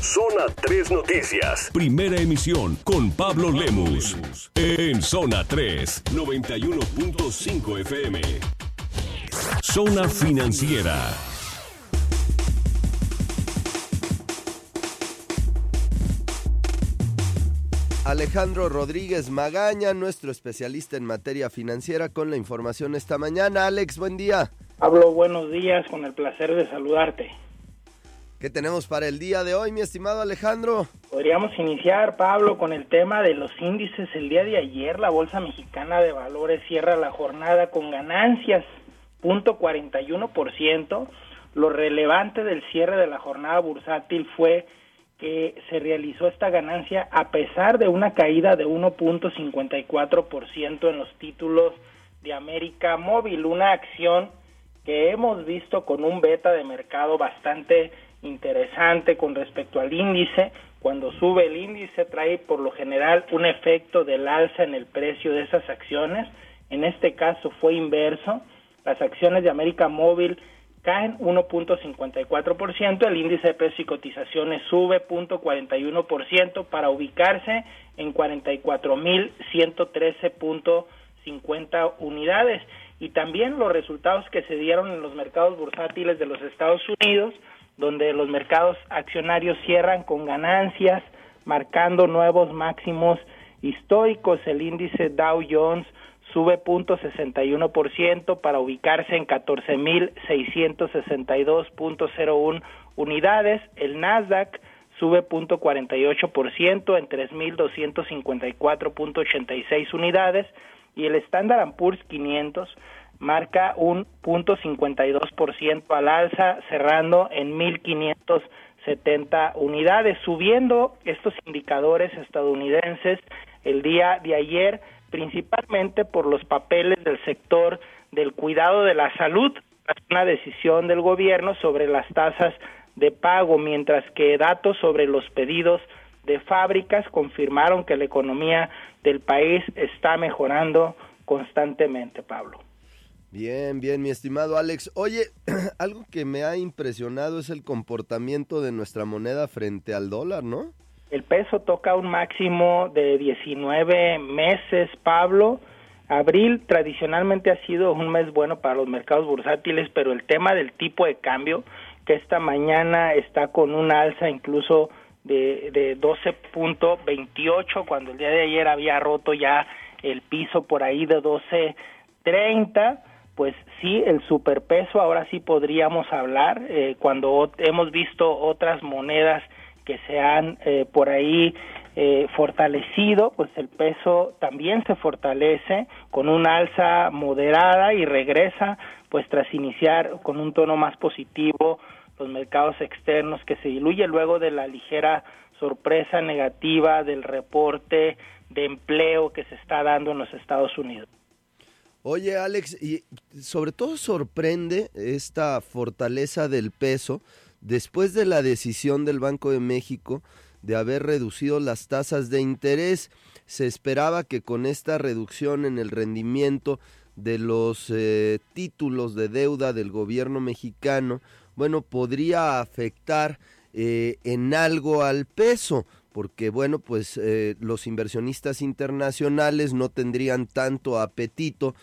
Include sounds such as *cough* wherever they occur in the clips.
Zona 3 Noticias. Primera emisión con Pablo Lemus. En Zona 3, 91.5 FM. Zona Financiera. Alejandro Rodríguez Magaña, nuestro especialista en materia financiera, con la información esta mañana. Alex, buen día. Pablo, buenos días, con el placer de saludarte. ¿Qué tenemos para el día de hoy, mi estimado Alejandro? Podríamos iniciar, Pablo, con el tema de los índices. El día de ayer la Bolsa Mexicana de Valores cierra la jornada con ganancias, punto 41%. Lo relevante del cierre de la jornada bursátil fue que se realizó esta ganancia a pesar de una caída de 1.54% en los títulos de América Móvil, una acción que hemos visto con un beta de mercado bastante interesante con respecto al índice. Cuando sube el índice trae por lo general un efecto del alza en el precio de esas acciones. En este caso fue inverso. Las acciones de América Móvil caen 1.54%, el índice de precios y cotizaciones sube 0.41% para ubicarse en 44.113.50 unidades. Y también los resultados que se dieron en los mercados bursátiles de los Estados Unidos, donde los mercados accionarios cierran con ganancias, marcando nuevos máximos históricos. El índice Dow Jones sube 0.61% para ubicarse en 14.662.01 unidades. El Nasdaq sube 0.48% en 3.254.86 unidades y el Standard Poor's 500 marca un 0.52% al alza cerrando en 1.570 unidades. Subiendo estos indicadores estadounidenses el día de ayer principalmente por los papeles del sector del cuidado de la salud, una decisión del gobierno sobre las tasas de pago, mientras que datos sobre los pedidos de fábricas confirmaron que la economía del país está mejorando constantemente, Pablo. Bien, bien, mi estimado Alex. Oye, *clears throat* algo que me ha impresionado es el comportamiento de nuestra moneda frente al dólar, ¿no? El peso toca un máximo de 19 meses, Pablo. Abril tradicionalmente ha sido un mes bueno para los mercados bursátiles, pero el tema del tipo de cambio, que esta mañana está con una alza incluso de, de 12.28, cuando el día de ayer había roto ya el piso por ahí de 12.30, pues sí, el superpeso, ahora sí podríamos hablar, eh, cuando hemos visto otras monedas que se han eh, por ahí eh, fortalecido, pues el peso también se fortalece con una alza moderada y regresa pues tras iniciar con un tono más positivo los mercados externos que se diluye luego de la ligera sorpresa negativa del reporte de empleo que se está dando en los Estados Unidos. Oye Alex, y sobre todo sorprende esta fortaleza del peso después de la decisión del Banco de México de haber reducido las tasas de interés. Se esperaba que con esta reducción en el rendimiento de los eh, títulos de deuda del gobierno mexicano, bueno, podría afectar eh, en algo al peso, porque bueno, pues eh, los inversionistas internacionales no tendrían tanto apetito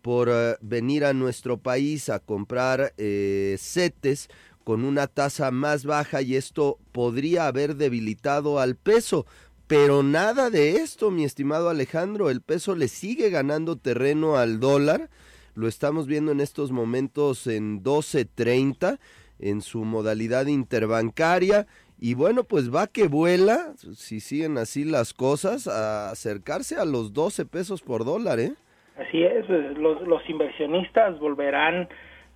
por venir a nuestro país a comprar CETES con una tasa más baja y esto podría haber debilitado al peso. Pero nada de esto, mi estimado Alejandro, el peso le sigue ganando terreno al dólar. Lo estamos viendo en estos momentos en 12.30 en su modalidad interbancaria y bueno, pues va que vuela, si siguen así las cosas, a acercarse a los 12 pesos por dólar, ¿eh? Así es, pues, los, inversionistas volverán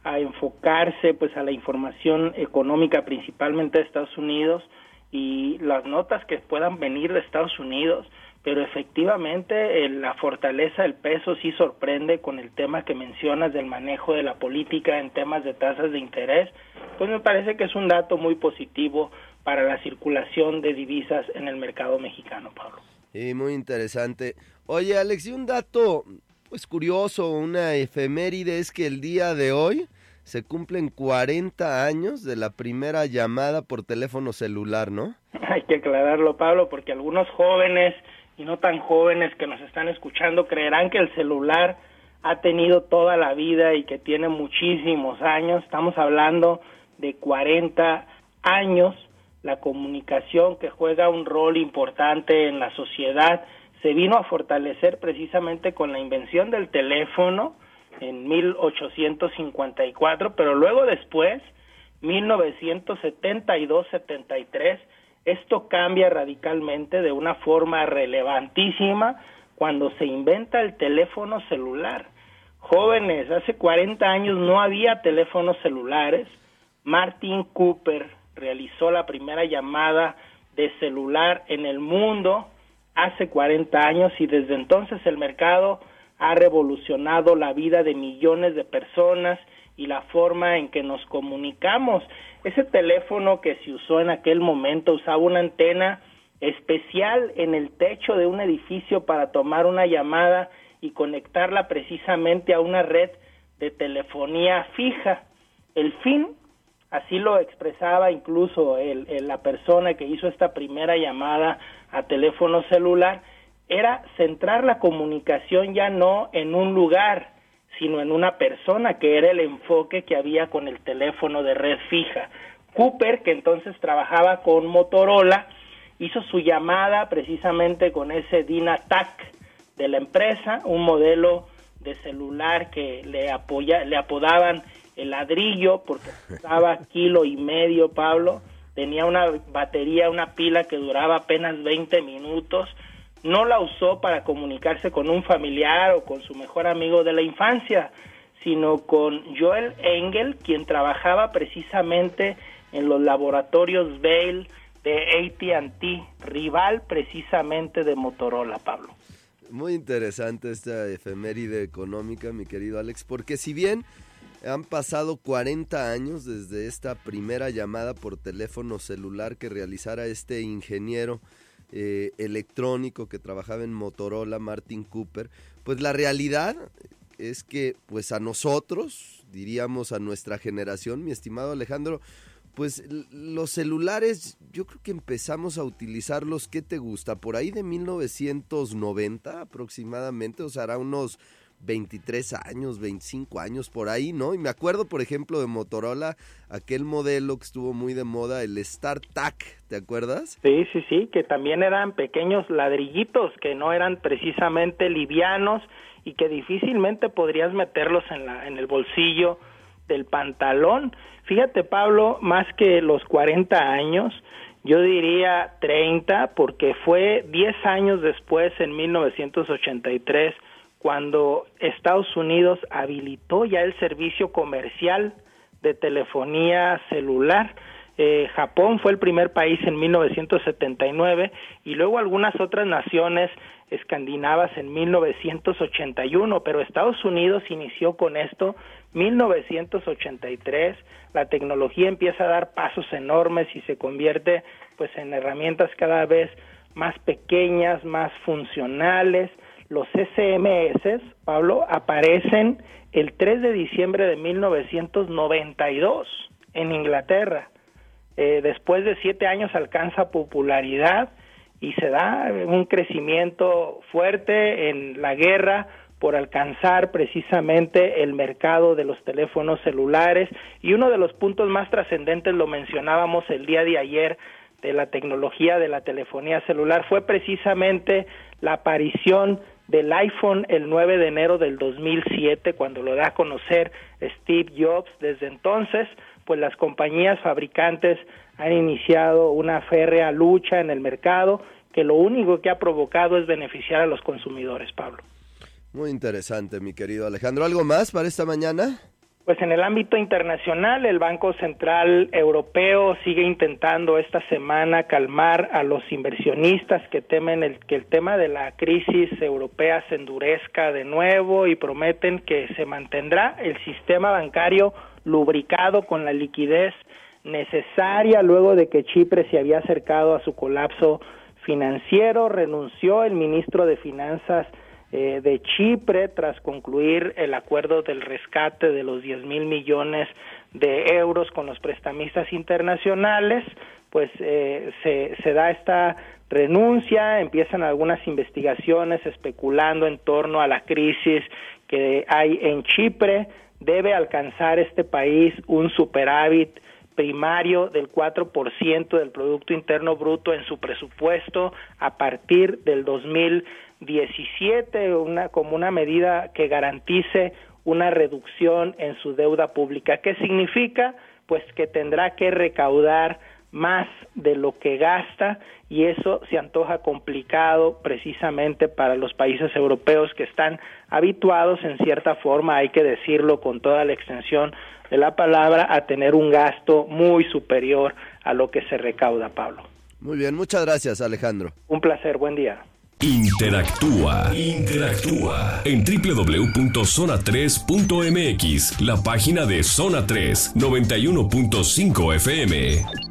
a enfocarse pues a la información económica principalmente de Estados Unidos y las notas que puedan venir de Estados Unidos, pero efectivamente la fortaleza del peso sí sorprende con el tema que mencionas del manejo de la política en temas de tasas de interés, pues me parece que es un dato muy positivo para la circulación de divisas en el mercado mexicano, Pablo. Sí, muy interesante. Oye, Alex, y un dato pues curioso, una efeméride es que el día de hoy se cumplen 40 años de la primera llamada por teléfono celular, ¿no? *laughs* Hay que aclararlo, Pablo, porque algunos jóvenes y no tan jóvenes que nos están escuchando creerán que el celular ha tenido toda la vida y que tiene muchísimos años. Estamos hablando de 40 años. La comunicación que juega un rol importante en la sociedad se vino a fortalecer precisamente con la invención del teléfono en 1854, pero luego después, 1972-73, esto cambia radicalmente de una forma relevantísima cuando se inventa el teléfono celular. Jóvenes, hace 40 años no había teléfonos celulares. Martin Cooper realizó la primera llamada de celular en el mundo hace 40 años y desde entonces el mercado ha revolucionado la vida de millones de personas y la forma en que nos comunicamos. Ese teléfono que se usó en aquel momento usaba una antena especial en el techo de un edificio para tomar una llamada y conectarla precisamente a una red de telefonía fija. El fin, así lo expresaba incluso el, la persona que hizo esta primera llamada a teléfono celular, era centrar la comunicación ya no en un lugar, sino en una persona, que era el enfoque que había con el teléfono de red fija. Cooper, que entonces trabajaba con Motorola, hizo su llamada precisamente con ese DynaTAC de la empresa, un modelo de celular que le, apoya, le apodaban el ladrillo porque costaba *laughs* kilo y medio, Pablo, tenía una batería, una pila que duraba apenas 20 minutos, no la usó para comunicarse con un familiar o con su mejor amigo de la infancia, sino con Joel Engel, quien trabajaba precisamente en los laboratorios Bale de ATT, rival precisamente de Motorola, Pablo. Muy interesante esta efeméride económica, mi querido Alex, porque si bien han pasado 40 años desde esta primera llamada por teléfono celular que realizara este ingeniero eh, electrónico que trabajaba en Motorola, Martin Cooper, pues la realidad es que pues a nosotros, diríamos a nuestra generación, mi estimado Alejandro, pues los celulares yo creo que empezamos a utilizarlos, ¿qué te gusta? Por ahí de 1990 aproximadamente, o sea, hará unos 23 años, 25 años por ahí, ¿no? Y me acuerdo, por ejemplo, de Motorola, aquel modelo que estuvo muy de moda, el StarTAC, ¿te acuerdas? Sí, sí, sí, que también eran pequeños ladrillitos que no eran precisamente livianos y que difícilmente podrías meterlos en la en el bolsillo del pantalón. Fíjate, Pablo, más que los 40 años, yo diría 30 porque fue 10 años después en 1983 cuando Estados Unidos habilitó ya el servicio comercial de telefonía celular. Eh, Japón fue el primer país en 1979 y luego algunas otras naciones escandinavas en 1981, pero Estados Unidos inició con esto 1983. La tecnología empieza a dar pasos enormes y se convierte pues en herramientas cada vez más pequeñas, más funcionales, los SMS, Pablo, aparecen el 3 de diciembre de 1992 en Inglaterra. Eh, después de siete años alcanza popularidad y se da un crecimiento fuerte en la guerra por alcanzar precisamente el mercado de los teléfonos celulares y uno de los puntos más trascendentes lo mencionábamos el día de ayer de la tecnología de la telefonía celular fue precisamente la aparición del iPhone el 9 de enero del 2007 cuando lo da a conocer Steve Jobs. Desde entonces, pues las compañías fabricantes han iniciado una férrea lucha en el mercado que lo único que ha provocado es beneficiar a los consumidores, Pablo. Muy interesante, mi querido Alejandro. ¿Algo más para esta mañana? Pues en el ámbito internacional, el Banco Central Europeo sigue intentando esta semana calmar a los inversionistas que temen el, que el tema de la crisis europea se endurezca de nuevo y prometen que se mantendrá el sistema bancario lubricado con la liquidez necesaria luego de que Chipre se había acercado a su colapso financiero. Renunció el ministro de Finanzas eh, de Chipre tras concluir el acuerdo del rescate de los 10 mil millones de euros con los prestamistas internacionales, pues eh, se, se da esta renuncia, empiezan algunas investigaciones especulando en torno a la crisis que hay en Chipre, debe alcanzar este país un superávit primario del 4% del Producto Interno Bruto en su presupuesto a partir del 2017, una, como una medida que garantice una reducción en su deuda pública. ¿Qué significa? Pues que tendrá que recaudar más de lo que gasta y eso se antoja complicado precisamente para los países europeos que están habituados en cierta forma, hay que decirlo con toda la extensión de la palabra, a tener un gasto muy superior a lo que se recauda, Pablo. Muy bien, muchas gracias Alejandro. Un placer, buen día. Interactúa, interactúa en www.zona3.mx, la página de Zona 3, 91.5 FM.